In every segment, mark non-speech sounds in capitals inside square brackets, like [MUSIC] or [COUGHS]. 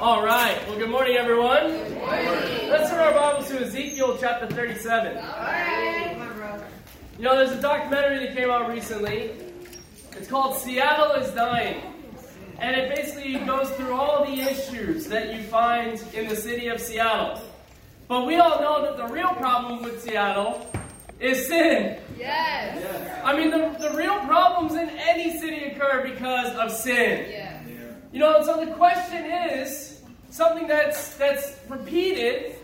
All right. Well, good morning, everyone. Good morning. Let's turn our Bibles to Ezekiel chapter 37. All right. You know, there's a documentary that came out recently. It's called Seattle is Dying. And it basically goes through all the issues that you find in the city of Seattle. But we all know that the real problem with Seattle is sin. Yes. I mean, the, the real problems in any city occur because of sin. Yes. You know, so the question is something that's that's repeated: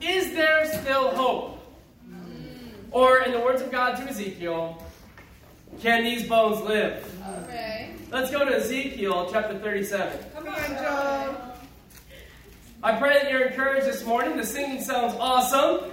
Is there still hope? Mm. Or, in the words of God to Ezekiel, can these bones live? Okay. Let's go to Ezekiel chapter 37. Come on, Joe. I pray that you're encouraged this morning. The singing sounds awesome.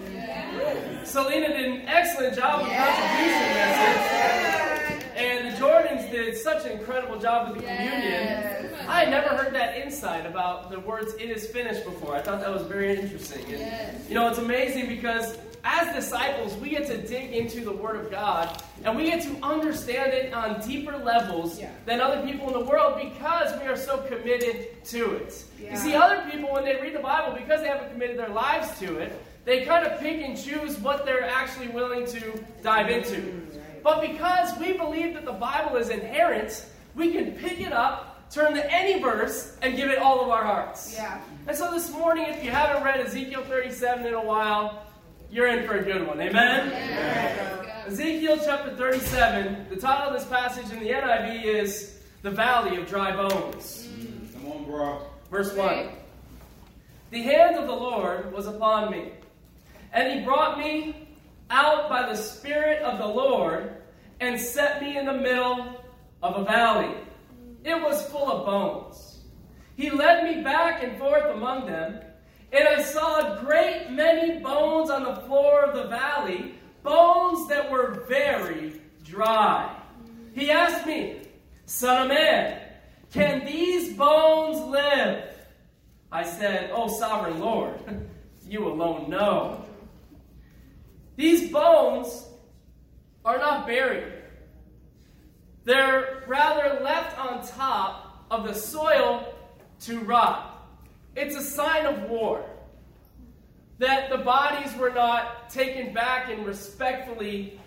Selena did an excellent job with the contribution message. And the Jordans did such an incredible job with the communion. I had never heard that insight about the words "it is finished" before. I thought that was very interesting. And. You know, it's amazing because as disciples, we get to dig into the Word of God and we get to understand it on deeper levels Yeah. than other people in the world because we are so committed to it. You see, other people, when they read the Bible, because they haven't committed their lives to it, they kind of pick and choose what they're actually willing to dive into. Mm, but because we believe that the Bible is inherent, we can pick it up, turn to any verse, and give it all of our hearts. Yeah. And so this morning, if you haven't read Ezekiel 37 in a while, you're in for a good one. Amen? Yes. Ezekiel chapter 37, the title of this passage in the NIV is The Valley of Dry Bones. Mm. Come on, bro. Verse 1 The hand of the Lord was upon me, and he brought me out by the Spirit of the Lord and set me in the middle of a valley. It was full of bones. He led me back and forth among them, and I saw a great many bones on the floor of the valley, bones that were very dry. He asked me, Son of man, can these bones live? I said, Oh, sovereign Lord, [LAUGHS] you alone know. These bones are not buried, they're rather left on top of the soil to rot. It's a sign of war that the bodies were not taken back and respectfully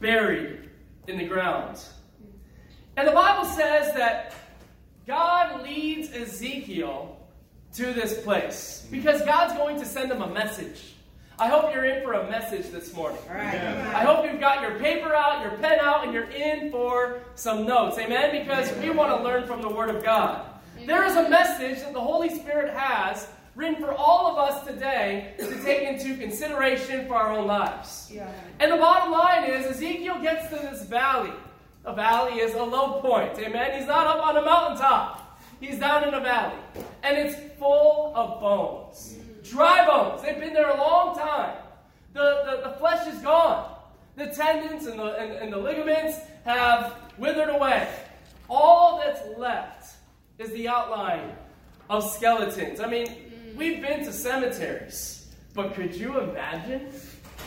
buried in the ground. And the Bible says that God leads Ezekiel to this place because God's going to send him a message. I hope you're in for a message this morning. I hope you've got your paper out, your pen out, and you're in for some notes. Amen? Because we want to learn from the Word of God. There is a message that the Holy Spirit has written for all of us today to take into consideration for our own lives. Yeah. And the bottom line is Ezekiel gets to this valley. A valley is a low point. Amen. He's not up on a mountaintop. He's down in a valley. And it's full of bones. Dry bones. They've been there a long time. The, the, the flesh is gone. The tendons and the, and, and the ligaments have withered away. All that's left is the outline of skeletons. I mean, we've been to cemeteries, but could you imagine?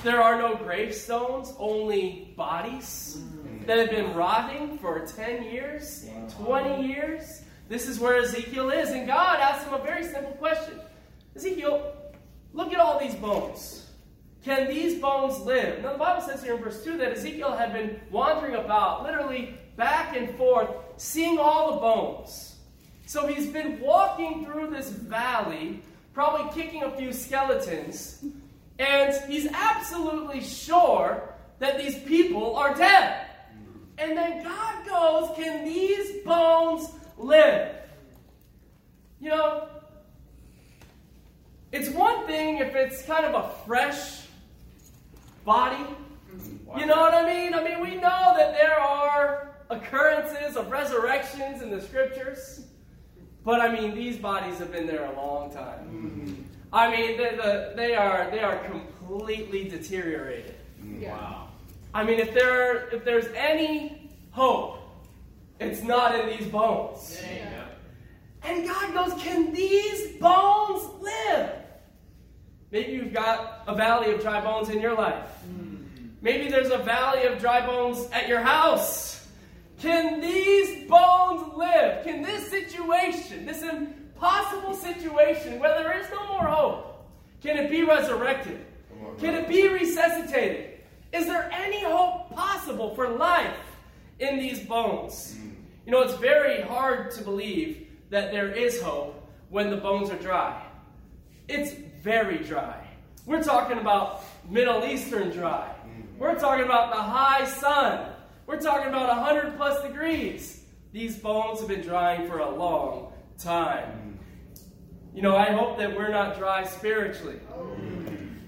There are no gravestones, only bodies that have been rotting for 10 years, 20 years. This is where Ezekiel is. And God asks him a very simple question Ezekiel, look at all these bones. Can these bones live? Now, the Bible says here in verse 2 that Ezekiel had been wandering about, literally back and forth, seeing all the bones. So he's been walking through this valley, probably kicking a few skeletons, and he's absolutely sure that these people are dead. And then God goes, Can these bones live? You know, it's one thing if it's kind of a fresh body. You know what I mean? I mean, we know that there are occurrences of resurrections in the scriptures. But I mean, these bodies have been there a long time. Mm-hmm. I mean, they, the, they are they are completely deteriorated. Mm-hmm. Yeah. I mean, if there if there's any hope, it's not in these bones. And God goes, Can these bones live? Maybe you've got a valley of dry bones in your life. Maybe there's a valley of dry bones at your house. Can these bones live? Can this situation, this impossible situation where there is no more hope, can it be resurrected? Can it be resuscitated? Is there any hope possible for life in these bones? You know, it's very hard to believe that there is hope when the bones are dry. It's very dry. We're talking about Middle Eastern dry. We're talking about the high sun. We're talking about 100 plus degrees. These bones have been drying for a long time. You know, I hope that we're not dry spiritually.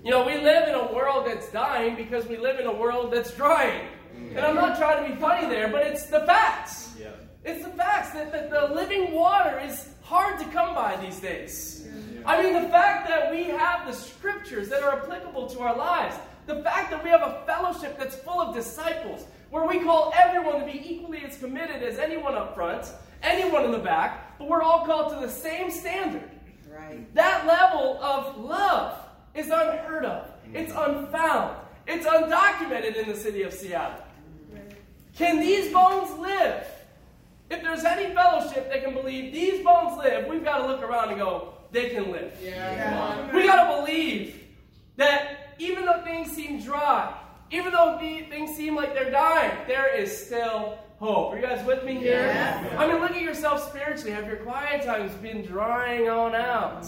You know, we live in a world that's dying because we live in a world that's drying. And I'm not trying to be funny there, but it's the facts. Yeah. It's the facts that, that the living water is hard to come by these days. I mean, the fact that we have the scriptures that are applicable to our lives, the fact that we have a fellowship that's full of disciples, where we call everyone to be equally as committed as anyone up front, anyone in the back, but we're all called to the same standard. Right. That level of love is unheard of. Mm-hmm. It's unfound. It's undocumented in the city of Seattle. Can these bones live? If there's any fellowship that can believe these bones live, we've got to look around and go, they can live. Yeah. We got to believe that even though things seem dry, even though things seem like they're dying, there is still hope. Are you guys with me here? Yeah. I mean, look at yourself spiritually. Have your quiet times been drying on out?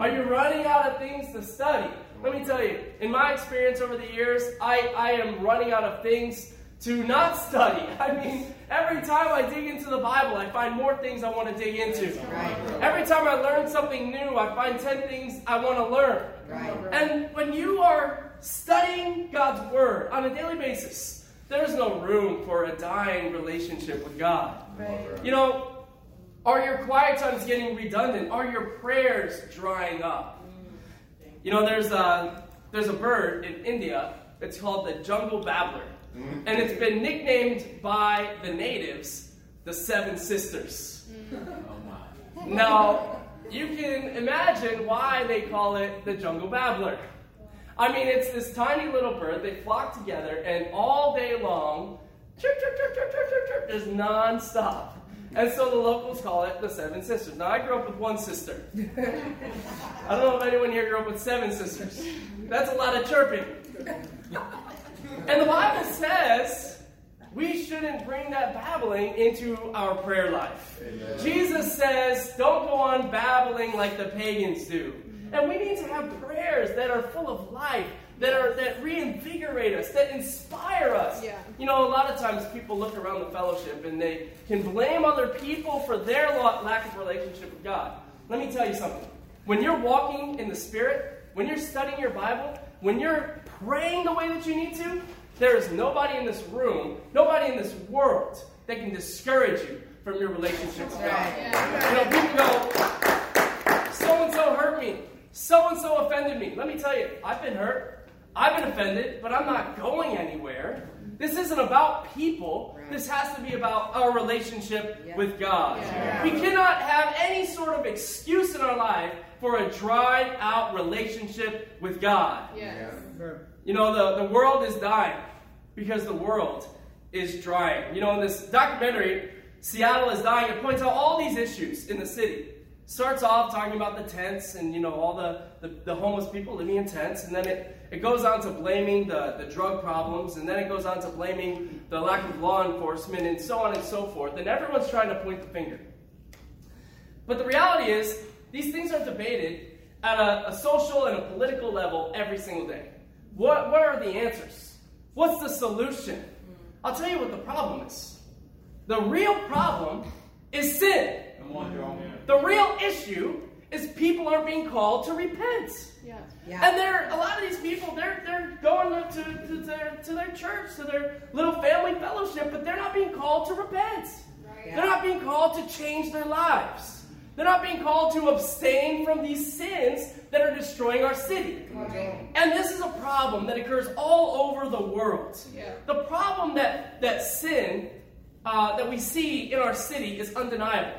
Are you running out of things to study? Let me tell you, in my experience over the years, I, I am running out of things to not study. [LAUGHS] I mean, every time I dig into the Bible, I find more things I want to dig into. Right. Every time I learn something new, I find 10 things I want to learn. Right. And when you are studying God's Word on a daily basis, there's no room for a dying relationship with God. You know, are your quiet times getting redundant? Are your prayers drying up? You know, there's a, there's a bird in India, it's called the jungle babbler. And it's been nicknamed by the natives the Seven Sisters. Oh my! Now, you can imagine why they call it the jungle babbler. I mean, it's this tiny little bird. They flock together, and all day long, chirp, chirp, chirp, chirp, chirp, chirp, chirp, is nonstop. And so the locals call it the Seven Sisters. Now, I grew up with one sister. I don't know if anyone here grew up with seven sisters. That's a lot of chirping. And the Bible says we shouldn't bring that babbling into our prayer life. Jesus says, don't go on babbling like the pagans do. And we need to have prayers that are full of life, that are that reinvigorate us, that inspire us. Yeah. You know, a lot of times people look around the fellowship and they can blame other people for their lack of relationship with God. Let me tell you something. When you're walking in the Spirit, when you're studying your Bible, when you're praying the way that you need to, there is nobody in this room, nobody in this world that can discourage you from your relationship with God. You know, people go, so and so hurt me, so and so offended me. Let me tell you, I've been hurt, I've been offended, but I'm not going anywhere. This isn't about people. Right. This has to be about our relationship Yeah. with God. Yeah. We cannot have any sort of excuse in our life for a dried out relationship with God. Yes. You know, the, the world is dying because the world is drying. You know, in this documentary, Seattle is dying, it points out all these issues in the city. Starts off talking about the tents and, you know, all the, the, the homeless people living in tents, and then it, it goes on to blaming the, the drug problems, and then it goes on to blaming the lack of law enforcement, and so on and so forth. And everyone's trying to point the finger. But the reality is, these things are debated at a, a social and a political level every single day. What, what are the answers? What's the solution? I'll tell you what the problem is. The real problem is sin. Come on, Joe. The real issue is people aren't being called to repent. Yes. Yeah. And they're a lot of these people, they're they're going to, to, their to their church, to their little family fellowship, but they're not being called to repent. Right. They're not being called to change their lives. They're not being called to abstain from these sins that are destroying our city. And this is a problem that occurs all over the world. Yeah. The problem that, that sin uh, that we see in our city is undeniable.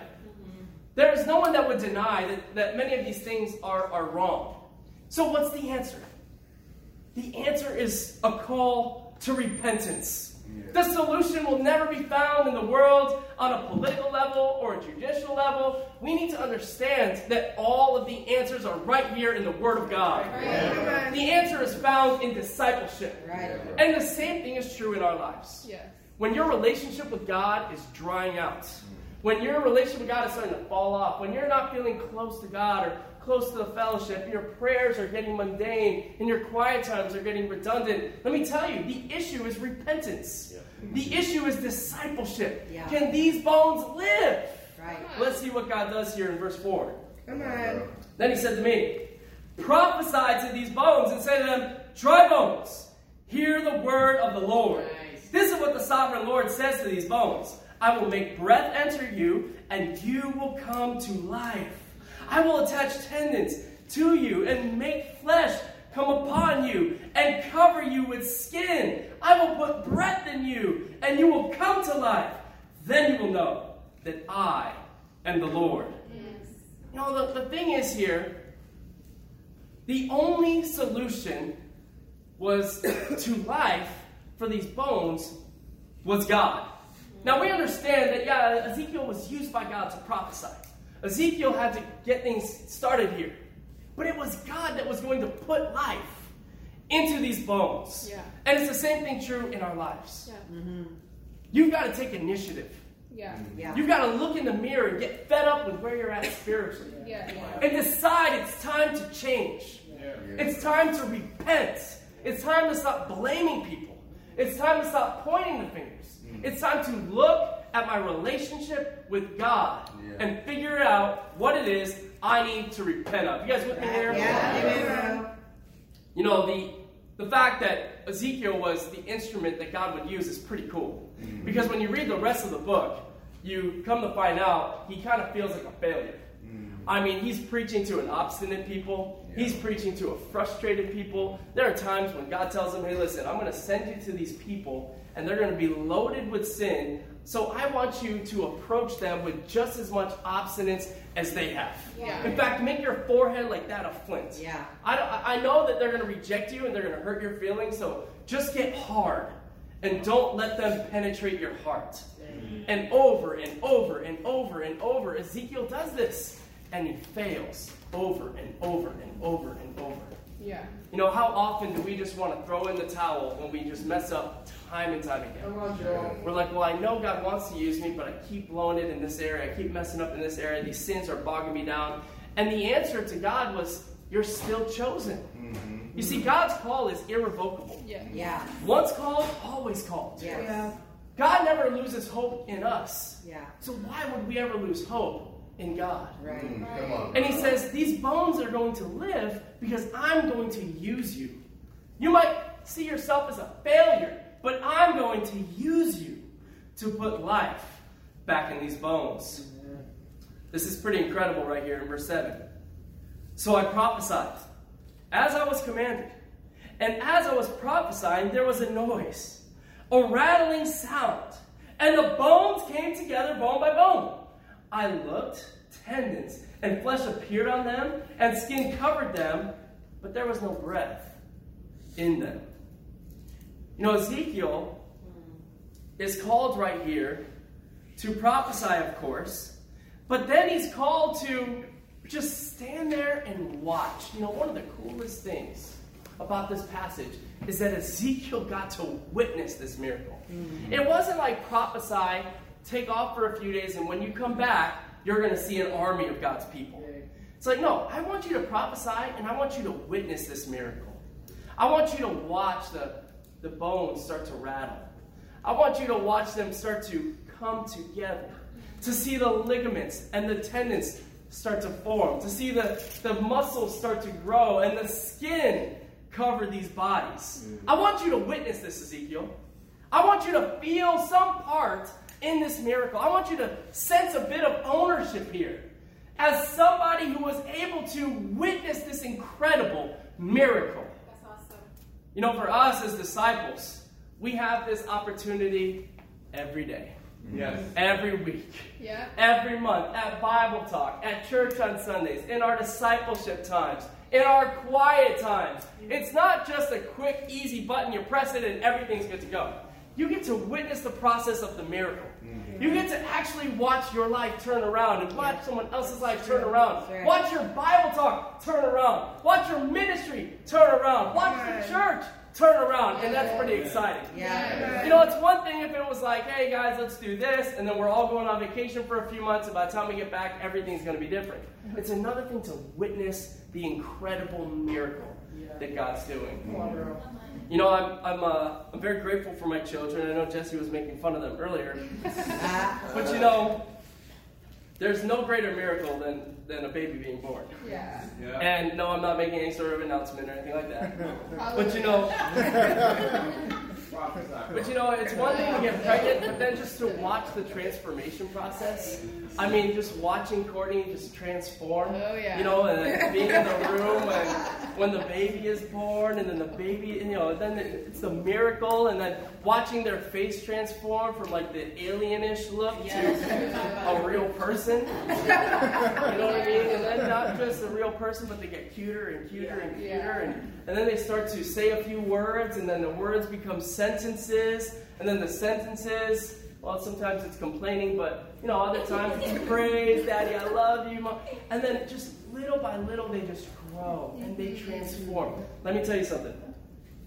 There is no one that would deny that, that many of these things are, are wrong. So, what's the answer? The answer is a call to repentance. The solution will never be found in the world on a political level or a judicial level. We need to understand that all of the answers are right here in the Word of God. Amen. The answer is found in discipleship. Right. And the same thing is true in our lives. Yes. When your relationship with God is drying out, mm. When your relationship with God is starting to fall off, when you're not feeling close to God or close to the fellowship, your prayers are getting mundane, and your quiet times are getting redundant, let me tell you, the issue is repentance. The issue is discipleship. Yeah. Can these bones live? Right. Let's see what God does here in verse 4. Come on. Then he said to me, Prophesy to these bones and say to them, Dry bones, hear the word of the Lord. This is what the sovereign Lord says to these bones I will make breath enter you, and you will come to life. I will attach tendons to you and make flesh come upon you and cover you with skin. I will put breath in you, and you will come to life. Then you will know that I am the Lord. You know, the, the thing is here, the only solution was [COUGHS] to life for these bones was God. Now we understand that, yeah, Ezekiel was used by God to prophesy. Ezekiel had to get things started here. But it was God that was going to put life into these bones. Yeah. And it's the same thing true in our lives. Yeah. Mm-hmm. You've got to take initiative. Yeah. Mm-hmm. Yeah. You've got to look in the mirror and get fed up with where you're at spiritually. Yeah. Yeah. And decide it's time to change. Yeah. It's time to repent. It's time to stop blaming people. It's time to stop pointing the fingers. It's time to look at my relationship with God Yeah. and figure out what it is I need to repent of. You guys with me here? Yeah. You know, the, the fact that Ezekiel was the instrument that God would use is pretty cool. Mm-hmm. Because when you read the rest of the book, you come to find out he kind of feels like a failure. Mm-hmm. I mean, he's preaching to an obstinate people. He's preaching to a frustrated people. There are times when God tells him, hey, listen, I'm going to send you to these people, and they're going to be loaded with sin. So I want you to approach them with just as much obstinance as they have. Yeah. In fact, make your forehead like that of flint. Yeah. I, I know that they're going to reject you and they're going to hurt your feelings, so just get hard and don't let them penetrate your heart. Mm-hmm. And over and over and over and over, Ezekiel does this, and he fails over and over and over and over. Yeah. You know, how often do we just want to throw in the towel when we just mess up time and time again? We're like, well, I know God wants to use me, but I keep blowing it in this area. I keep messing up in this area. These sins are bogging me down. And the answer to God was, you're still chosen. Mm-hmm. You see, God's call is irrevocable. Yeah. Yeah. Once called, always called. Yes. Yeah. God never loses hope in us. Yeah. So why would we ever lose hope in God? Right. Mm, come on. And he says, These bones are going to live because I'm going to use you. You might see yourself as a failure, but I'm going to use you to put life back in these bones. This is pretty incredible right here in verse 7. So I prophesied as I was commanded. And as I was prophesying, there was a noise, a rattling sound, and the bones came together bone by bone. I looked, tendons and flesh appeared on them, and skin covered them, but there was no breath in them. You know, Ezekiel is called right here to prophesy, of course, but then he's called to just stand there and watch. You know, one of the coolest things about this passage is that Ezekiel got to witness this miracle. Mm-hmm. It wasn't like prophesy, take off for a few days, and when you come back, you're going to see an army of God's people. It's like, no, I want you to prophesy and I want you to witness this miracle. I want you to watch the, the bones start to rattle. I want you to watch them start to come together, to see the ligaments and the tendons start to form, to see the, the muscles start to grow and the skin cover these bodies. Mm. I want you to witness this, Ezekiel. I want you to feel some part in this miracle. I want you to sense a bit of ownership here as somebody who was able to witness this incredible miracle. That's awesome. You know, for us as disciples, we have this opportunity every day, Yes. every week, Yeah. every month, at Bible talk, at church on Sundays, in our discipleship times, in our quiet times. It's not just a quick, easy button, you press it and everything's good to go. You get to witness the process of the miracle. Mm. You get to actually watch your life turn around and watch someone else's life turn around. Sure. Watch your Bible talk turn around. Watch your ministry turn around. Watch the church turn around. And that's pretty exciting. Yeah. You know, it's one thing if it was like, hey guys, let's do this, and then we're all going on vacation for a few months, and by the time we get back, everything's going to be different. It's another thing to witness the incredible miracle that God's doing. You know, I'm, I'm, uh, I'm very grateful for my children. I know Jesse was making fun of them earlier. [LAUGHS] But you know, there's no greater miracle than, than a baby being born. Yeah. yeah. And no, I'm not making any sort of announcement or anything like that. [LAUGHS] But you know, [LAUGHS] but you know, it's one thing to get pregnant, but then just to watch the transformation process. I mean, just watching Courtney just transform. Oh, yeah. You know, and then [LAUGHS] being in the room when when the baby is born, and then the baby, you know, then it's the miracle, and then watching their face transform from like the alienish look to a real person. You know what I mean? And then not just a real person, but they get cuter and cuter and cuter, Yeah. and, and then they start to say a few words, and then the words become sentences, and then the sentences, well, sometimes it's complaining, but you know, other times it's [LAUGHS] praise, Daddy, I love you, Mom. And then just little by little, they just grow and they transform. Let me tell you something.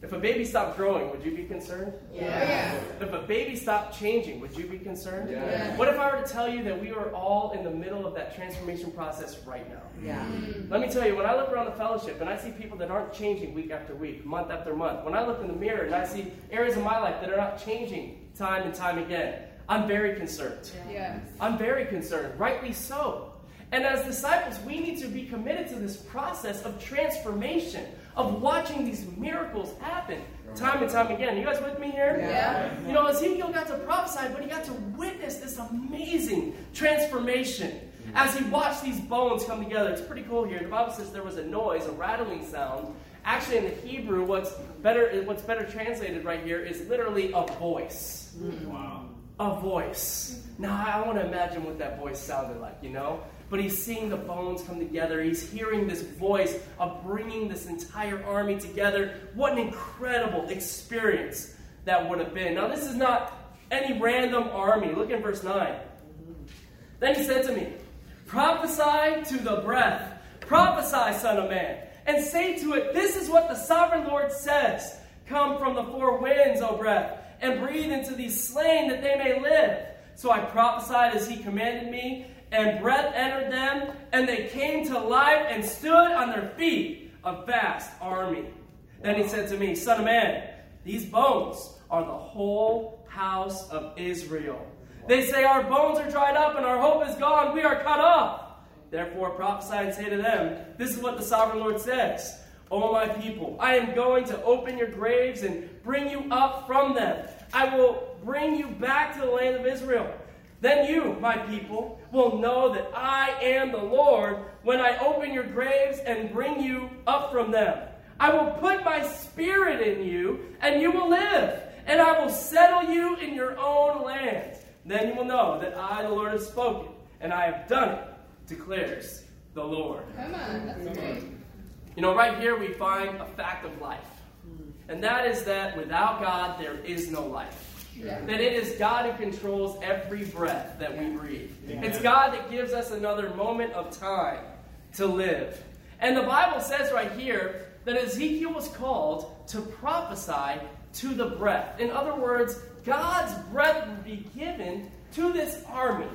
If a baby stopped growing, would you be concerned? Yeah. If a baby stopped changing, would you be concerned? Yeah. What if I were to tell you that we are all in the middle of that transformation process right now? Yeah. Mm. Let me tell you, when I look around the fellowship and I see people that aren't changing week after week, month after month, when I look in the mirror and I see areas of my life that are not changing time and time again, I'm very concerned. Yes. I'm very concerned, rightly so. And as disciples, we need to be committed to this process of transformation, of watching these miracles happen time and time again. You guys with me here? Yeah. You know, Ezekiel got to prophesy, but he got to witness this amazing transformation mm-hmm. as he watched these bones come together. It's pretty cool here. The Bible says there was a noise, a rattling sound. Actually, in the Hebrew, what's better, what's better translated right here is literally a voice mm-hmm. Wow. a voice. Now, I want to imagine what that voice sounded like, you know? But he's seeing the bones come together. He's hearing this voice of bringing this entire army together. What an incredible experience that would have been. Now, this is not any random army. Look at verse 9. Then he said to me, Prophesy to the breath. Prophesy, Son of Man, and say to it, This is what the sovereign Lord says Come from the four winds, O breath, and breathe into these slain that they may live. So I prophesied as he commanded me, and breath entered them, and they came to life and stood on their feet, a vast army. Then he said to me, Son of man, these bones are the whole house of Israel. They say, Our bones are dried up and our hope is gone. We are cut off. Therefore prophesy and say to them, This is what the sovereign Lord says. O my people, I am going to open your graves and bring you up from them. I will bring you back to the land of Israel. Then you, my people, will know that I am the Lord when I open your graves and bring you up from them. I will put my spirit in you, and you will live, and I will settle you in your own land. Then you will know that I, the Lord, have spoken, and I have done it, declares the Lord. Come on. That's great. You know, right here we find a fact of life. And that is that without God, there is no life. Yeah. That it is God who controls every breath that we breathe. It's God that gives us another moment of time to live. And the Bible says right here that Ezekiel was called to prophesy to the breath. In other words, God's breath would be given to this army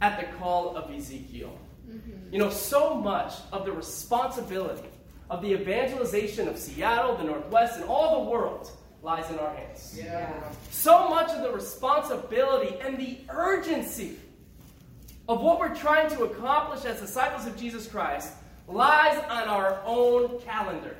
at the call of Ezekiel. Mm-hmm. You know, so much of the responsibility of the evangelization of Seattle, the Northwest, and all the world lies in our hands. Yeah. So much of the responsibility and the urgency of what we're trying to accomplish as disciples of Jesus Christ lies on our own calendar.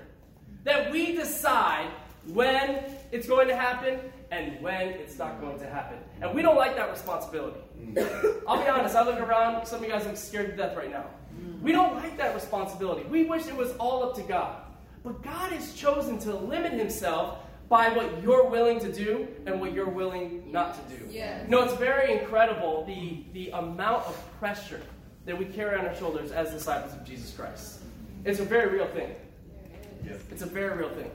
That we decide when it's going to happen and when it's not going to happen. And we don't like that responsibility. Mm. I'll be honest, I look around, some of you guys are scared to death right now. Mm. We don't like that responsibility. We wish it was all up to God. But God has chosen to limit himself by what you're willing to do and what you're willing not to do. Yes. You know, it's very incredible the, the amount of pressure that we carry on our shoulders as disciples of Jesus Christ. It's a very real thing. Yes. It's a very real thing.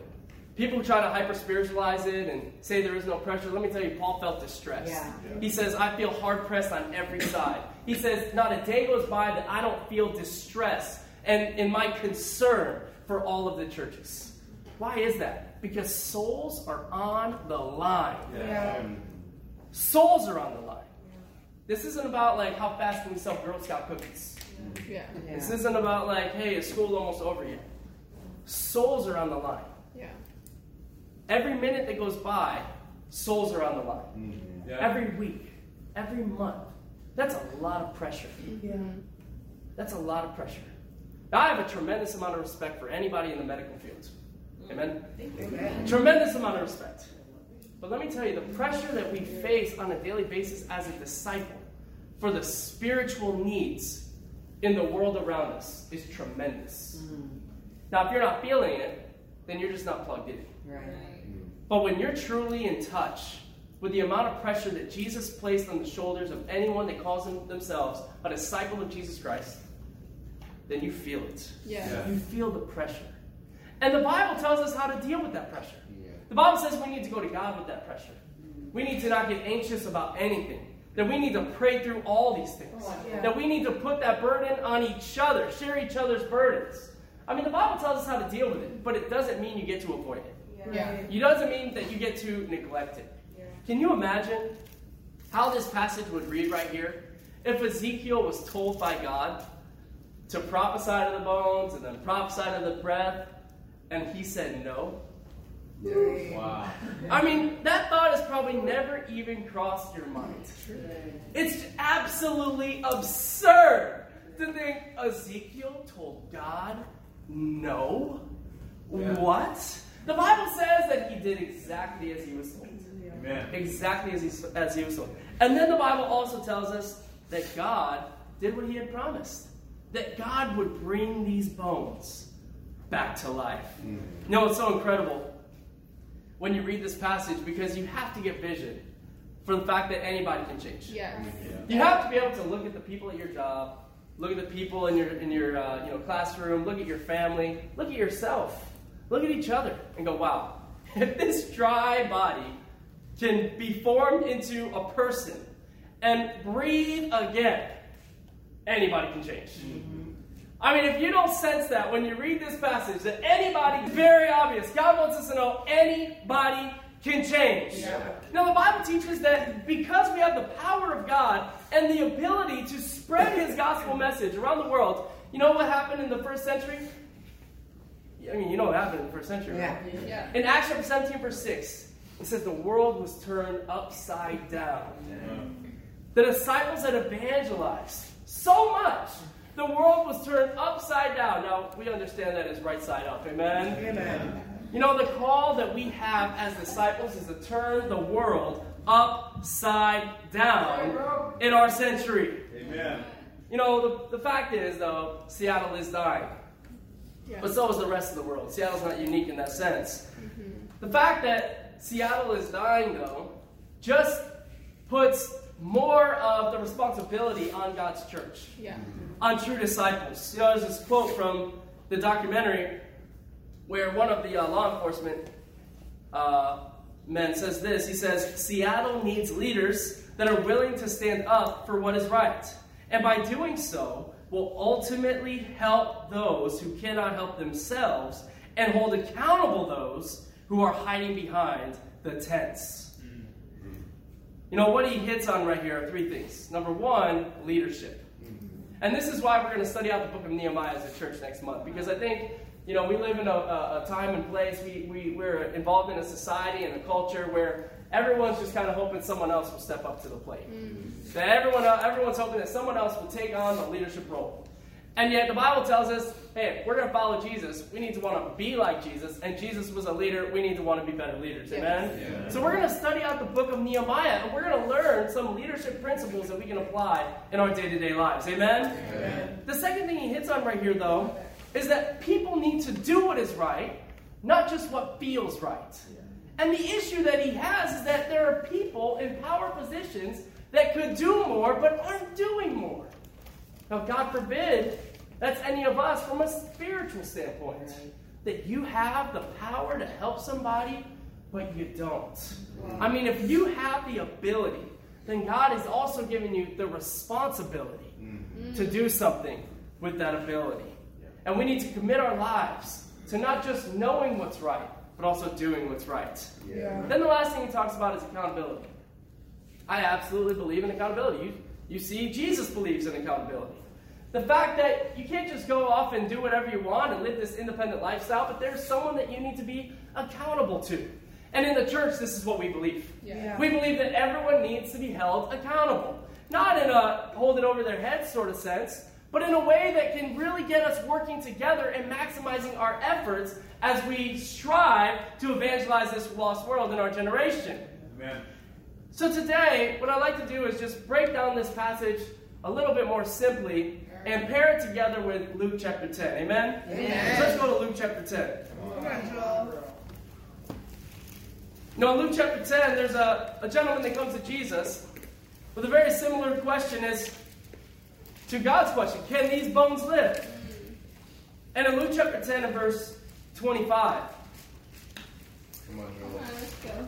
People try to hyper spiritualize it and say there is no pressure. Let me tell you, Paul felt distress. Yeah. Yeah. He says, I feel hard pressed on every side. He says, Not a day goes by that I don't feel distress and in my concern for all of the churches. Why is that? Because souls are on the line. Yeah. Souls are on the line. This isn't about like how fast can we sell Girl Scout cookies. Yeah. This isn't about like, hey, is school almost over yet? Souls are on the line. Yeah. Every minute that goes by, souls are on the line. Mm-hmm. Yeah. Every week, every month. That's a lot of pressure. Yeah. That's a lot of pressure. Now, I have a tremendous amount of respect for anybody in the medical field. Amen? Amen. Tremendous amount of respect. But let me tell you, the pressure that we face on a daily basis as a disciple for the spiritual needs in the world around us is tremendous. Mm. Now, if you're not feeling it, then you're just not plugged in. Right. But when you're truly in touch with the amount of pressure that Jesus placed on the shoulders of anyone that calls them themselves a disciple of Jesus Christ, then you feel it. Yeah. Yeah. You feel the pressure. And the Bible tells us how to deal with that pressure. The Bible says we need to go to God with that pressure. We need to not get anxious about anything. That we need to pray through all these things. Oh, yeah. That we need to put that burden on each other, share each other's burdens. I mean, the Bible tells us how to deal with it, but it doesn't mean you get to avoid it. Yeah. It doesn't mean that you get to neglect it. Can you imagine how this passage would read right here if Ezekiel was told by God to prophesy to the bones and then prophesy to the breath, and he said no? Wow. I mean, that thought has probably never even crossed your mind. It's absolutely absurd to think Ezekiel told God no. Yeah. What? The Bible says that he did exactly as he was told. Amen. Exactly as he, as he was told. And then the Bible also tells us that God did what he had promised. That God would bring these bones back to life. Mm. You know, it's so incredible when you read this passage because you have to get vision for the fact that anybody can change. Yes. Mm-hmm. You have to be able to look at the people at your job, look at the people in your in your uh, you know classroom, look at your family, look at yourself, look at each other, and go, "Wow, [LAUGHS] if this dry body can be formed into a person and breathe again, anybody can change." Mm-hmm. I mean, if you don't sense that when you read this passage, that anybody, very obvious, God wants us to know anybody can change. Now, the Bible teaches that because we have the power of God and the ability to spread His gospel message around the world, you know what happened in the first century? I mean, you know what happened in the first century, right? Yeah. Yeah. In Acts chapter 17, verse 6, it says the world was turned upside down. The disciples had evangelized so much, the world was turned upside down. Now, we understand that as right side up. Amen? Amen. You know, the call that we have as disciples is to turn the world upside down in our century. Amen. You know, the, the fact is, though, Seattle is dying. Yeah. But so is the rest of the world. Seattle's not unique in that sense. The fact that Seattle is dying, though, just puts more of the responsibility on God's church, Yeah. On true disciples. You know, there's this quote from the documentary where one of the uh, law enforcement uh, men says this. He says, Seattle needs leaders that are willing to stand up for what is right. And by doing so, will ultimately help those who cannot help themselves and hold accountable those who are hiding behind the tents. You know, what he hits on right here are three things. Number one, leadership. And this is why we're going to study out the book of Nehemiah as a church next month. Because I think, you know, we live in a, a, a time and place, we, we, we're involved in a society and a culture where everyone's just kind of hoping someone else will step up to the plate. Mm. That everyone, everyone's hoping that someone else will take on the leadership role. And yet the Bible tells us, hey, if we're going to follow Jesus, we need to want to be like Jesus. And Jesus was a leader. We need to want to be better leaders. Amen? Yeah. So we're going to study out the book of Nehemiah, and we're going to learn some leadership principles that we can apply in our day-to-day lives. Amen? Amen. The second thing he hits on right here, though, is that people need to do what is right, not just what feels right. And the issue that he has is that there are people in power positions that could do more but aren't doing more. Now, God forbid That's any of us from a spiritual standpoint. That you have the power to help somebody, but you don't. I mean, if you have the ability, then God is also giving you the responsibility to do something with that ability. And we need to commit our lives to not just knowing what's right, but also doing what's right. Yeah. Then the last thing he talks about is accountability. I absolutely believe in accountability. You, you see, Jesus believes in accountability. The fact that you can't just go off and do whatever you want and live this independent lifestyle, but there's someone that you need to be accountable to. And in the church, this is what we believe. Yeah. We believe that everyone needs to be held accountable. Not in a hold it over their head sort of sense, but in a way that can really get us working together and maximizing our efforts as we strive to evangelize this lost world in our generation. Amen. So today, what I'd like to do is just break down this passage a little bit more simply and pair it together with Luke chapter 10. Amen? Amen. So let's go to Luke chapter 10. Come on, Joel. Now, in Luke chapter 10, there's a, a gentleman that comes to Jesus with a very similar question as to God's question Can these bones live? And in Luke chapter 10 and verse 25, Come on, Come Joel. on, let's go.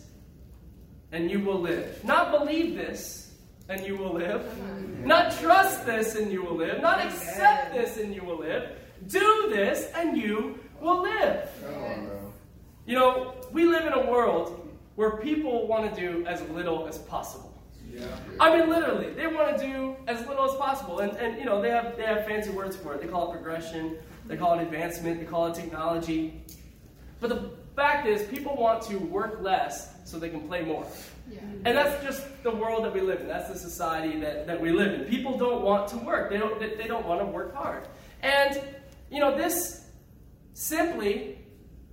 and you will live. Not believe this, and you will live. Not trust this, and you will live. Not accept this, and you will live. Do this, and you will live. Come on, bro. You know, we live in a world where people want to do as little as possible. Yeah. I mean, literally, they want to do as little as possible, and, and you know they have they have fancy words for it. They call it progression, they call it advancement, they call it technology. But the fact is, people want to work less so they can play more, Yeah. and that's just the world that we live in. That's the society that, that we live in. People don't want to work. They don't they, they don't want to work hard, and you know this simply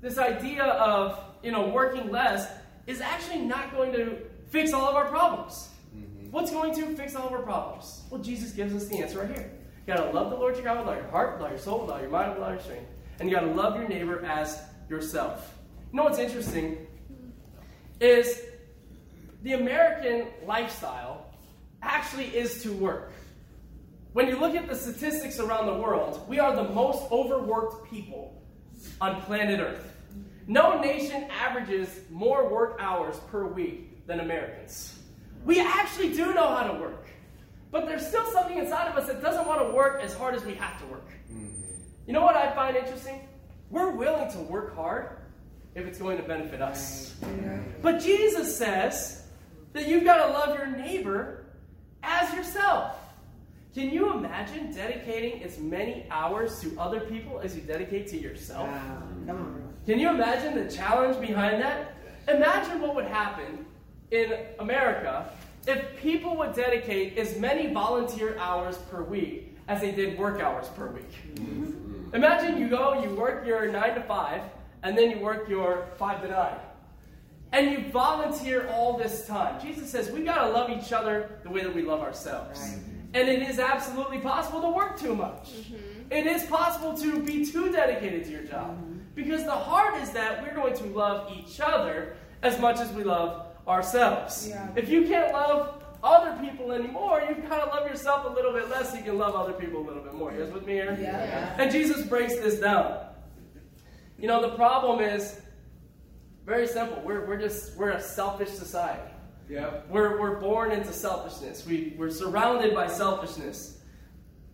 this idea of you know working less is actually not going to fix all of our problems. Mm-hmm. What's going to fix all of our problems? Well, Jesus gives us the answer right here. You gotta love the Lord your God with all your heart, with all your soul, with all your mind, with all your strength. And you gotta love your neighbor as yourself. You know what's interesting is the American lifestyle actually is to work. When you look at the statistics around the world, we are the most overworked people on planet Earth. No nation averages more work hours per week than Americans. We actually do know how to work. But there's still something inside of us that doesn't want to work as hard as we have to work. Mm-hmm. You know what I find interesting? We're willing to work hard if it's going to benefit us. But Jesus says that you've got to love your neighbor as yourself. Can you imagine dedicating as many hours to other people as you dedicate to yourself? Can you imagine the challenge behind that? Imagine what would happen in America if people would dedicate as many volunteer hours per week as they did work hours per week. Imagine you go, you work your 9 to 5, and then you work your 5 to 9. And you volunteer all this time. Jesus says we got to love each other the way that we love ourselves. Right. And it is absolutely possible to work too much. Mm-hmm. It is possible to be too dedicated to your job. Mm-hmm. Because the heart is that we're going to love each other as much as we love ourselves. Yeah. If you can't love other people anymore, you've got to love yourself a little bit less so you can love other people a little bit more. You guys with me here? Yeah. And Jesus breaks this down. You know, the problem is very simple. We're, we're just, we're a selfish society. Yep. We're, we're born into selfishness. We, we're surrounded by selfishness.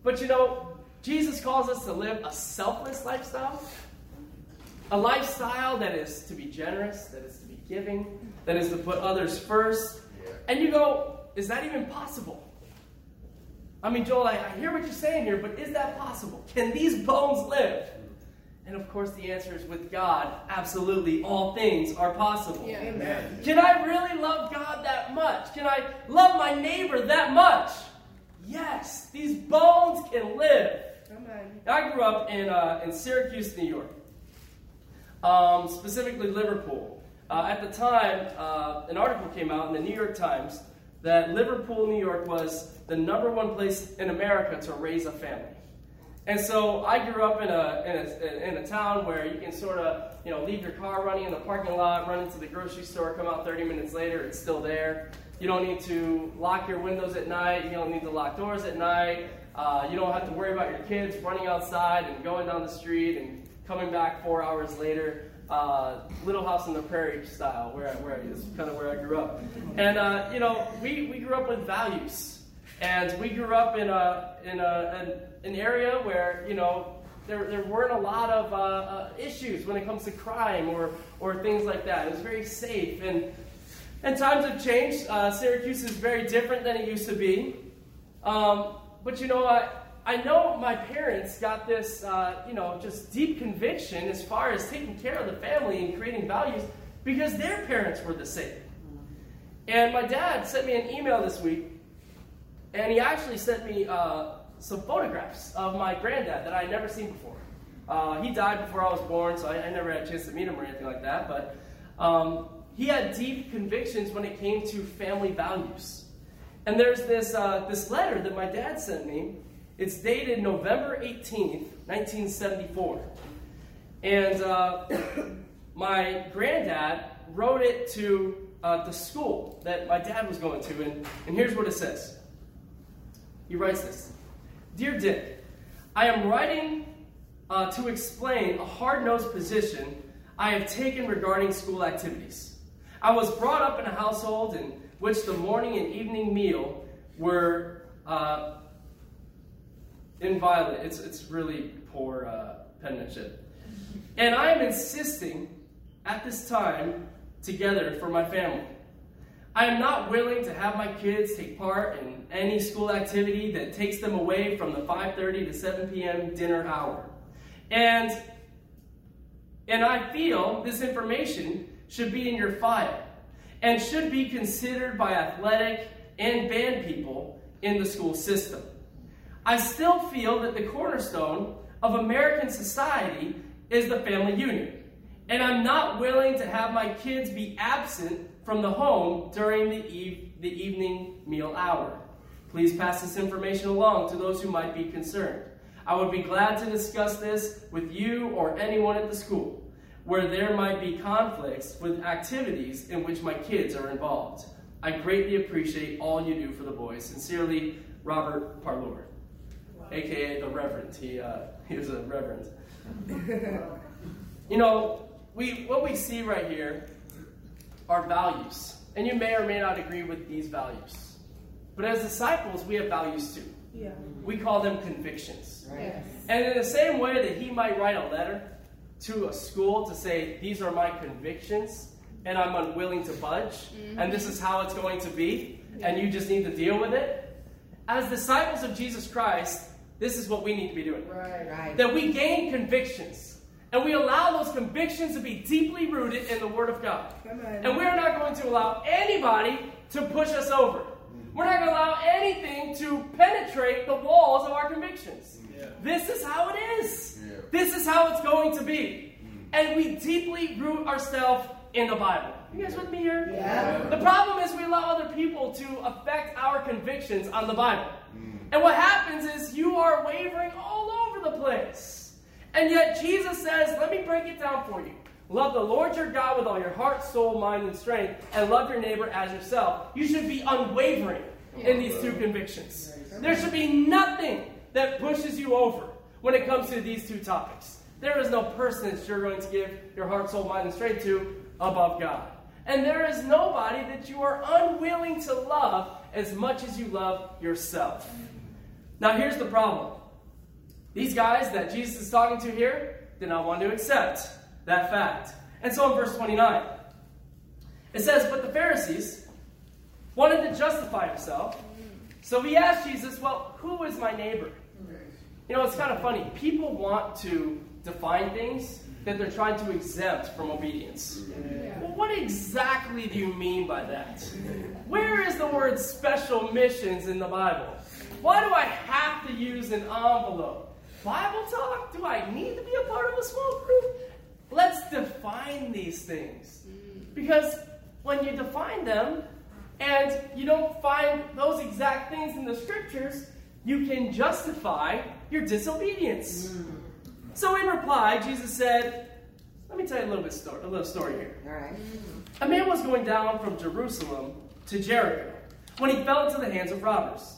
But you know, Jesus calls us to live a selfless lifestyle. A lifestyle that is to be generous, that is to be giving, that is to put others first. Yeah. And you go, is that even possible? I mean, Joel, I, I hear what you're saying here, but is that possible? Can these bones live? And of course, the answer is with God, absolutely, all things are possible. Yeah. Amen. Can I really love God that much? Can I love my neighbor that much? Yes, these bones can live. Come I grew up in, uh, in Syracuse, New York, um, specifically Liverpool. Uh, at the time, uh, an article came out in the New York Times that Liverpool, New York was the number one place in America to raise a family. And so I grew up in a, in a, in a town where you can sort of, you know, leave your car running in the parking lot, run into the grocery store, come out 30 minutes later, it's still there. You don't need to lock your windows at night. You don't need to lock doors at night. Uh, you don't have to worry about your kids running outside and going down the street and coming back four hours later. Uh, Little House on the Prairie style, where, where is kind of where I grew up. And, uh, you know, we, we grew up with values. And we grew up in, a, in a, an, area where, you know, there, there weren't a lot of uh, uh, issues when it comes to crime or, or things like that. It was very safe. And, and times have changed. Uh, Syracuse is very different than it used to be. Um, but, you know, I, I know my parents got this, uh, you know, just deep conviction as far as taking care of the family and creating values because their parents were the same. And my dad sent me an email this week and he actually sent me uh, some photographs of my granddad that I had never seen before. Uh, he died before I was born, so I, I, never had a chance to meet him or anything like that. But um, he had deep convictions when it came to family values. And there's this, uh, this letter that my dad sent me. It's dated November 18th, 1974. And uh, [COUGHS] my granddad wrote it to uh, the school that my dad was going to. And, and here's what it says. He writes this Dear Dick, I am writing uh, to explain a hard nosed position I have taken regarding school activities. I was brought up in a household in which the morning and evening meal were uh, inviolate. It's, it's really poor uh, penmanship. And I am insisting at this time together for my family. I am not willing to have my kids take part in any school activity that takes them away from the 5:30 to 7 p.m. dinner hour. And and I feel this information should be in your file and should be considered by athletic and band people in the school system. I still feel that the cornerstone of American society is the family unit. And I'm not willing to have my kids be absent from the home during the, eve- the evening meal hour. Please pass this information along to those who might be concerned. I would be glad to discuss this with you or anyone at the school where there might be conflicts with activities in which my kids are involved. I greatly appreciate all you do for the boys. Sincerely, Robert Parlour, wow. aka the Reverend. He, uh, [LAUGHS] he was a Reverend. [LAUGHS] you know, we, what we see right here are values. And you may or may not agree with these values. But as disciples, we have values too. Yeah. We call them convictions. Right. Yes. And in the same way that he might write a letter to a school to say, These are my convictions, and I'm unwilling to budge, mm-hmm. and this is how it's going to be, yeah. and you just need to deal with it. As disciples of Jesus Christ, this is what we need to be doing. Right. right. That we gain convictions and we allow those convictions to be deeply rooted in the Word of God. And we're not going to allow anybody to push us over. We're not going to allow anything to penetrate the walls of our convictions. Yeah. This is how it is. Yeah. This is how it's going to be. Mm. And we deeply root ourselves in the Bible. You guys with me here? Yeah. The problem is we allow other people to affect our convictions on the Bible. Mm. And what happens is you are wavering all over the place. And yet Jesus says, let me break it down for you. Love the Lord your God with all your heart, soul, mind, and strength, and love your neighbor as yourself. You should be unwavering in these two convictions. There should be nothing that pushes you over when it comes to these two topics. There is no person that you're going to give your heart, soul, mind, and strength to above God. And there is nobody that you are unwilling to love as much as you love yourself. Now, here's the problem these guys that Jesus is talking to here did not want to accept that fact. And so in verse 29, it says, But the Pharisees wanted to justify himself. So he asked Jesus, Well, who is my neighbor? You know, it's kind of funny. People want to define things that they're trying to exempt from obedience. Well, what exactly do you mean by that? Where is the word special missions in the Bible? Why do I have to use an envelope? Bible talk? Do I need to be a part of a small group? Let's define these things. Because when you define them and you don't find those exact things in the scriptures, you can justify your disobedience. Mm. So in reply, Jesus said, let me tell you a little bit story, a little story here. All right. A man was going down from Jerusalem to Jericho when he fell into the hands of robbers.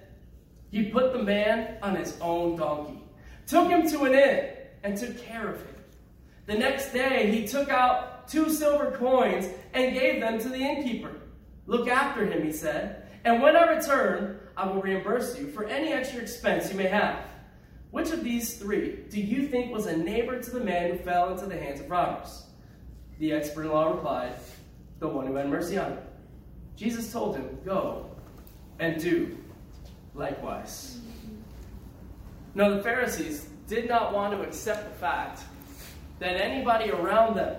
he put the man on his own donkey, took him to an inn, and took care of him. The next day he took out two silver coins and gave them to the innkeeper. Look after him, he said, and when I return, I will reimburse you for any extra expense you may have. Which of these three do you think was a neighbor to the man who fell into the hands of robbers? The expert in law replied, The one who had mercy on him. Jesus told him, Go and do likewise. No, the Pharisees did not want to accept the fact that anybody around them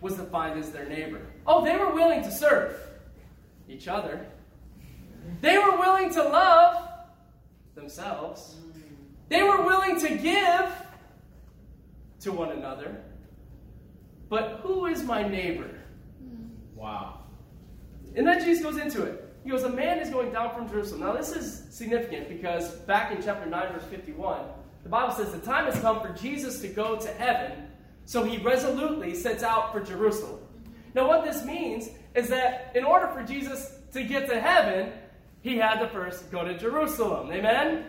was defined as their neighbor. Oh, they were willing to serve each other, they were willing to love themselves, they were willing to give to one another. But who is my neighbor? Wow. And then Jesus goes into it. He goes, A man is going down from Jerusalem. Now, this is significant because back in chapter 9, verse 51, the Bible says the time has come for Jesus to go to heaven, so he resolutely sets out for Jerusalem. Now, what this means is that in order for Jesus to get to heaven, he had to first go to Jerusalem. Amen?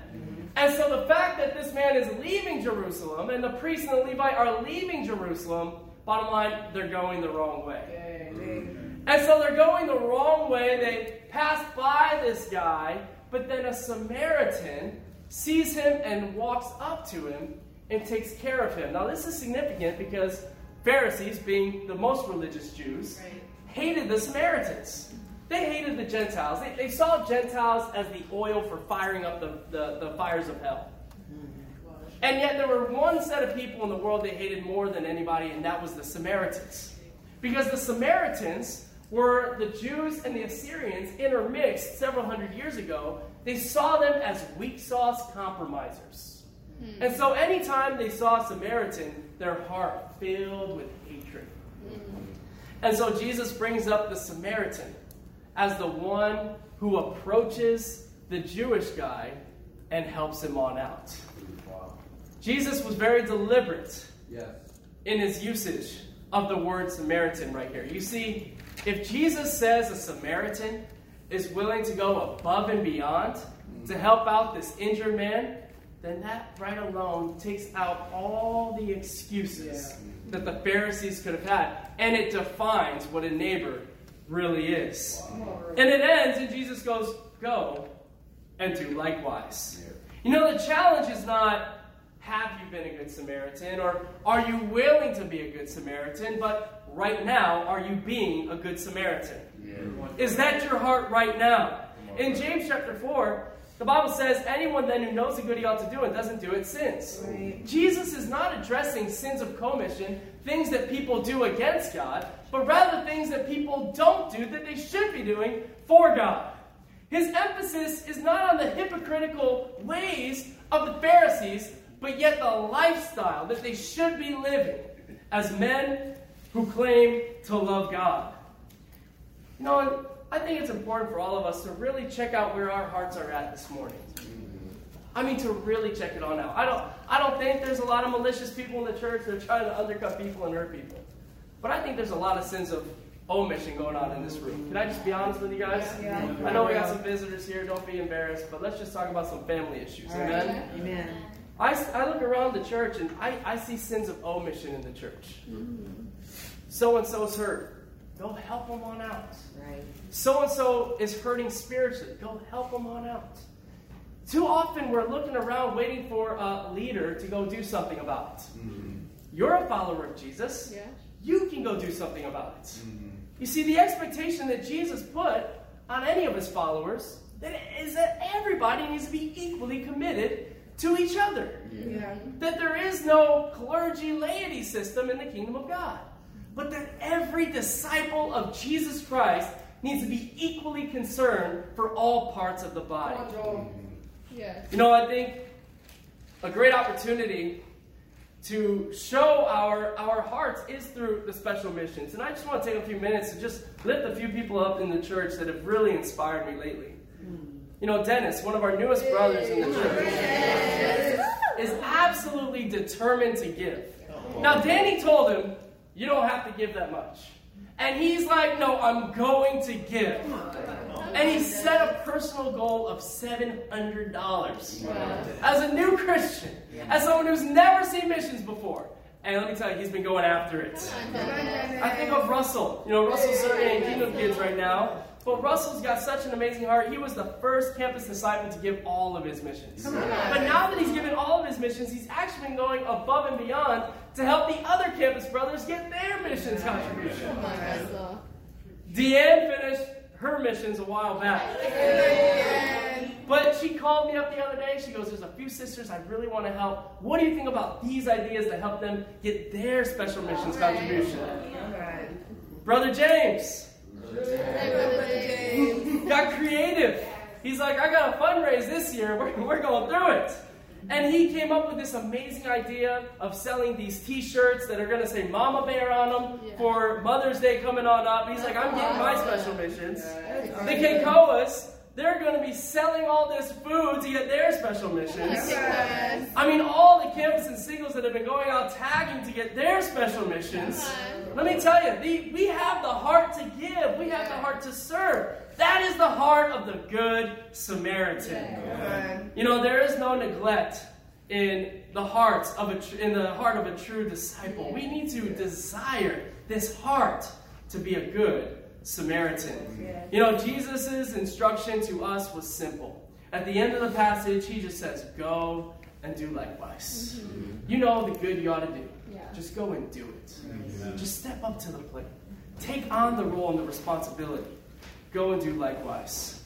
And so the fact that this man is leaving Jerusalem and the priest and the Levite are leaving Jerusalem, bottom line, they're going the wrong way. And so they're going the wrong way. They pass by this guy, but then a Samaritan sees him and walks up to him and takes care of him. Now, this is significant because Pharisees, being the most religious Jews, hated the Samaritans. They hated the Gentiles. They, they saw Gentiles as the oil for firing up the, the, the fires of hell. Mm-hmm. And yet, there were one set of people in the world they hated more than anybody, and that was the Samaritans. Because the Samaritans were the Jews and the Assyrians intermixed several hundred years ago. They saw them as weak sauce compromisers. Hmm. And so, anytime they saw a Samaritan, their heart filled with hatred. Hmm. And so, Jesus brings up the Samaritan as the one who approaches the Jewish guy and helps him on out. Wow. Jesus was very deliberate Yes. in his usage of the word Samaritan right here. You see, if Jesus says a Samaritan is willing to go above and beyond to help out this injured man, then that right alone takes out all the excuses that the Pharisees could have had. And it defines what a neighbor really is. And it ends, and Jesus goes, Go and do likewise. You know, the challenge is not have you been a good Samaritan or are you willing to be a good Samaritan, but right now, are you being a good Samaritan? Is that your heart right now? In James chapter 4, the Bible says, anyone then who knows the good he ought to do and doesn't do it sins. Jesus is not addressing sins of commission, things that people do against God, but rather things that people don't do that they should be doing for God. His emphasis is not on the hypocritical ways of the Pharisees, but yet the lifestyle that they should be living as men who claim to love God. You know, I think it's important for all of us to really check out where our hearts are at this morning. I mean, to really check it all out. I don't, I don't think there's a lot of malicious people in the church that are trying to undercut people and hurt people. But I think there's a lot of sins of omission going on in this room. Can I just be honest with you guys? Yeah. I know we got some visitors here. Don't be embarrassed. But let's just talk about some family issues. Amen? Amen. I, I look around the church and I, I see sins of omission in the church. Mm-hmm. So and so's hurt. Go help them on out. Right. So and so is hurting spiritually. Go help them on out. Too often we're looking around waiting for a leader to go do something about it. Mm-hmm. You're a follower of Jesus. Yeah. You can go do something about it. Mm-hmm. You see, the expectation that Jesus put on any of his followers that is that everybody needs to be equally committed to each other. Yeah. That there is no clergy laity system in the kingdom of God. But that every disciple of Jesus Christ needs to be equally concerned for all parts of the body. Yes. You know, I think a great opportunity to show our, our hearts is through the special missions. And I just want to take a few minutes to just lift a few people up in the church that have really inspired me lately. Hmm. You know, Dennis, one of our newest brothers in the church, is absolutely determined to give. Now, Danny told him, You don't have to give that much. And he's like, No, I'm going to give. And he set a personal goal of $700 as a new Christian, as someone who's never seen missions before. And let me tell you, he's been going after it. I think of Russell. You know, Russell's serving in Kingdom Kids right now. But Russell's got such an amazing heart. He was the first campus disciple to give all of his missions. But now that he's given all of his missions, he's actually been going above and beyond to help the other campus brothers get their missions contribution. Russell. Deanne finished her missions a while back. But she called me up the other day. She goes, There's a few sisters I really want to help. What do you think about these ideas to help them get their special missions contribution? Brother James [LAUGHS] got creative. He's like, I got to fundraise this year. We're, we're going through it. And he came up with this amazing idea of selling these t-shirts that are going to say Mama Bear on them Yeah. for Mother's Day coming on up. He's like, I'm getting my special missions. The Keikoas, they're going to be selling all this food to get their special missions. Yes. I mean, all the campus and singles that have been going out tagging to get their special missions. Let me tell you, the, we have the heart to give. We have the heart to serve. That is the heart of the Good Samaritan. You know, there is no neglect in the hearts of a tr- in the heart of a true disciple. We need to desire this heart to be a good Samaritan. You know, Jesus' instruction to us was simple. At the end of the passage, he just says, Go and do likewise. Mm-hmm. You know the good you ought to do. Yeah. Just go and do it. Just step up to the plate. Take on the role and the responsibility. Go and do likewise.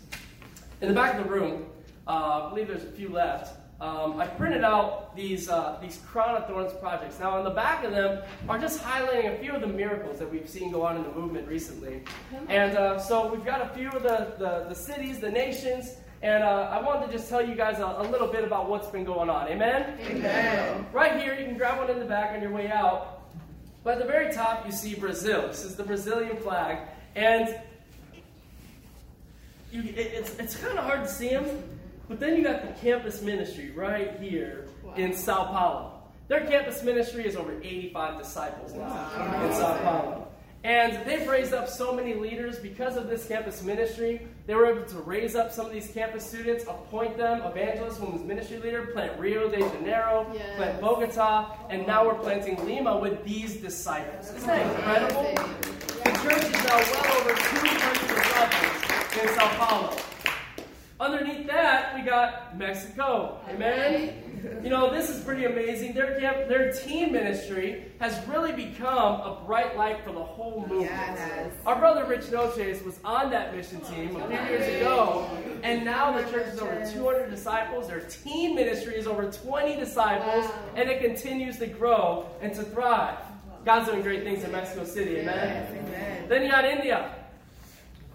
In the back of the room, uh, I believe there's a few left. Um, I printed out these uh, these Crown of Thorns projects. Now, on the back of them are just highlighting a few of the miracles that we've seen go on in the movement recently. And uh, so we've got a few of the, the, the cities, the nations, and uh, I wanted to just tell you guys a, a little bit about what's been going on. Amen? Amen. Right here, you can grab one in the back on your way out. But at the very top, you see Brazil. This is the Brazilian flag. And you, it, it's, it's kind of hard to see them, but then you got the campus ministry right here in Sao Paulo. Their campus ministry is over 85 disciples now in Sao Paulo. And they've raised up so many leaders because of this campus ministry. They were able to raise up some of these campus students, appoint them evangelist, women's ministry leader, plant Rio de Janeiro, Yes. plant Bogota, and now we're planting Lima with these disciples. Isn't that incredible? The church is now well over 200 disciples in Sao Paulo. Underneath that, we got Mexico. Amen? You know, this is pretty amazing. Their, camp, their teen ministry has really become a bright light for the whole movement. Yes. Our brother Rich Noches was on that mission team a few years ago, and now the church is over 200 disciples. Their teen ministry is over 20 disciples, Wow. and it continues to grow and to thrive. God's doing great things in Mexico City. Amen. Then you got India.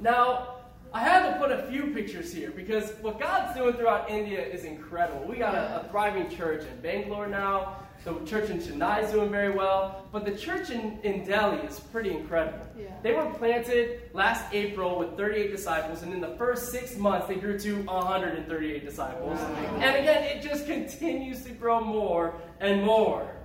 Now, I had to put a few pictures here because what God's doing throughout India is incredible. We got a, a thriving church in Bangalore now. The church in Chennai is doing very well. But the church in, in Delhi is pretty incredible. Yeah. They were planted last April with 38 disciples, and in the first six months, they grew to 138 disciples. And again, it just continues to grow more and more.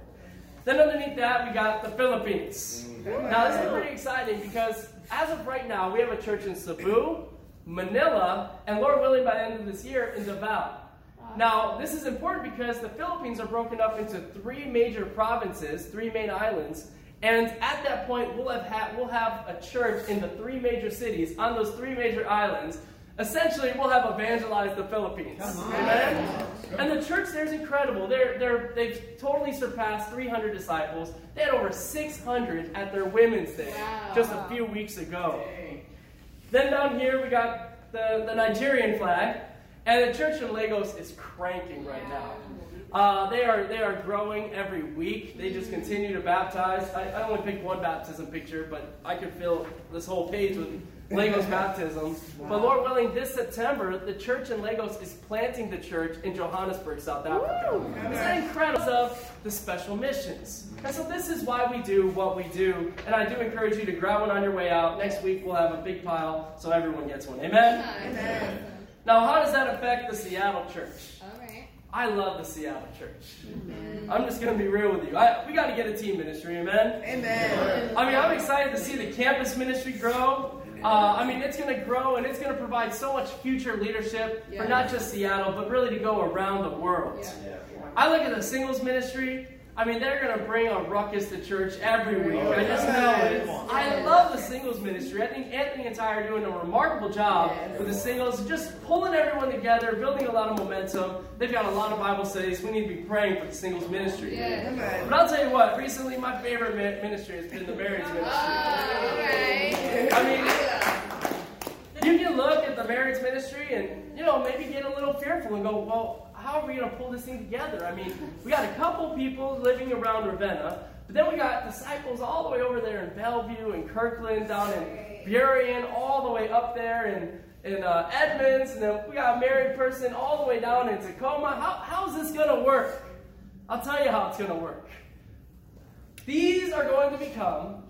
Then underneath that, we got the Philippines. Mm. Now, this is pretty exciting because as of right now, we have a church in Cebu, Manila, and Lord willing, by the end of this year, in Davao. Now, this is important because the Philippines are broken up into three major provinces, three main islands, and at that point, we'll have, ha- we'll have a church in the three major cities on those three major islands, essentially we'll have evangelized the Philippines. Amen. And the church there is incredible. They're, they're, they've totally surpassed 300 disciples. They had over 600 at their Women's Day Wow. just a few weeks ago. Then down here we got the, the Nigerian flag, and the church in Lagos is cranking right now. Uh, they are they are growing every week. They just continue to baptize. I, I only picked one baptism picture, but I could fill this whole page with Lagos [LAUGHS] baptisms. But Lord willing, this September, the church in Lagos is planting the church in Johannesburg, South Africa. Isn't that incredible? Of the special missions. And so this is why we do what we do. And I do encourage you to grab one on your way out. Next week we'll have a big pile so everyone gets one. Amen? Amen. Now, how does that affect the Seattle church? All right. I love the Seattle church. I'm just going to be real with you. I, we got to get a team ministry, amen? Amen. I mean, I'm excited to see the campus ministry grow. Uh, I mean, it's going to grow and it's going to provide so much future leadership for not just Seattle, but really to go around the world. Yeah. I look at the singles ministry. I mean, they're going to bring a ruckus to church every week. I just know it. I love the singles ministry. I think Anthony and Ty are doing a remarkable job with the singles, just pulling everyone together, building a lot of momentum. They've got a lot of Bible studies. We need to be praying for the singles ministry. Yeah. But I'll tell you what, recently my favorite ministry has been the marriage Oh, ministry. I mean, you can look at the marriage ministry and, you know, maybe get a little fearful and go, well, how are we going to pull this thing together? I mean, we got a couple people living around Ravenna, but then we got disciples all the way over there in Bellevue and Kirkland, down in Burien, all the way up there in, in uh, Edmonds, and then we got a married person all the way down in Tacoma. How, how's this going to work? I'll tell you how it's going to work. These are going to become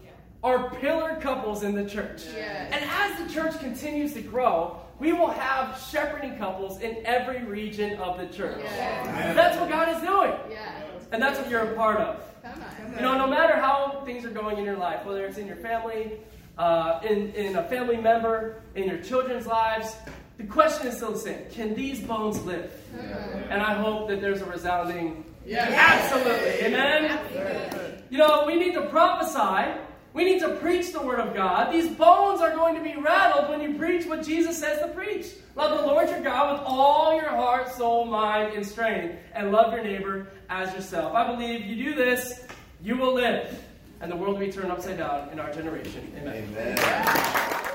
our pillar couples in the church. Yes. And as the church continues to grow, we will have shepherding couples in every region of the church. Yes. That's what God is doing. Yeah. And that's what you're a part of. Come on. You know, no matter how things are going in your life, whether it's in your family, uh, in, in a family member, in your children's lives, the question is still the same. Can these bones live? And I hope that there's a resounding yes. absolutely. Amen? You know, we need to prophesy. We need to preach the word of God. These bones are going to be rattled when you preach what Jesus says to preach. Love the Lord your God with all your heart, soul, mind, and strength, and love your neighbor as yourself. I believe you do this, you will live, and the world will be turned upside down in our generation. Amen. Amen.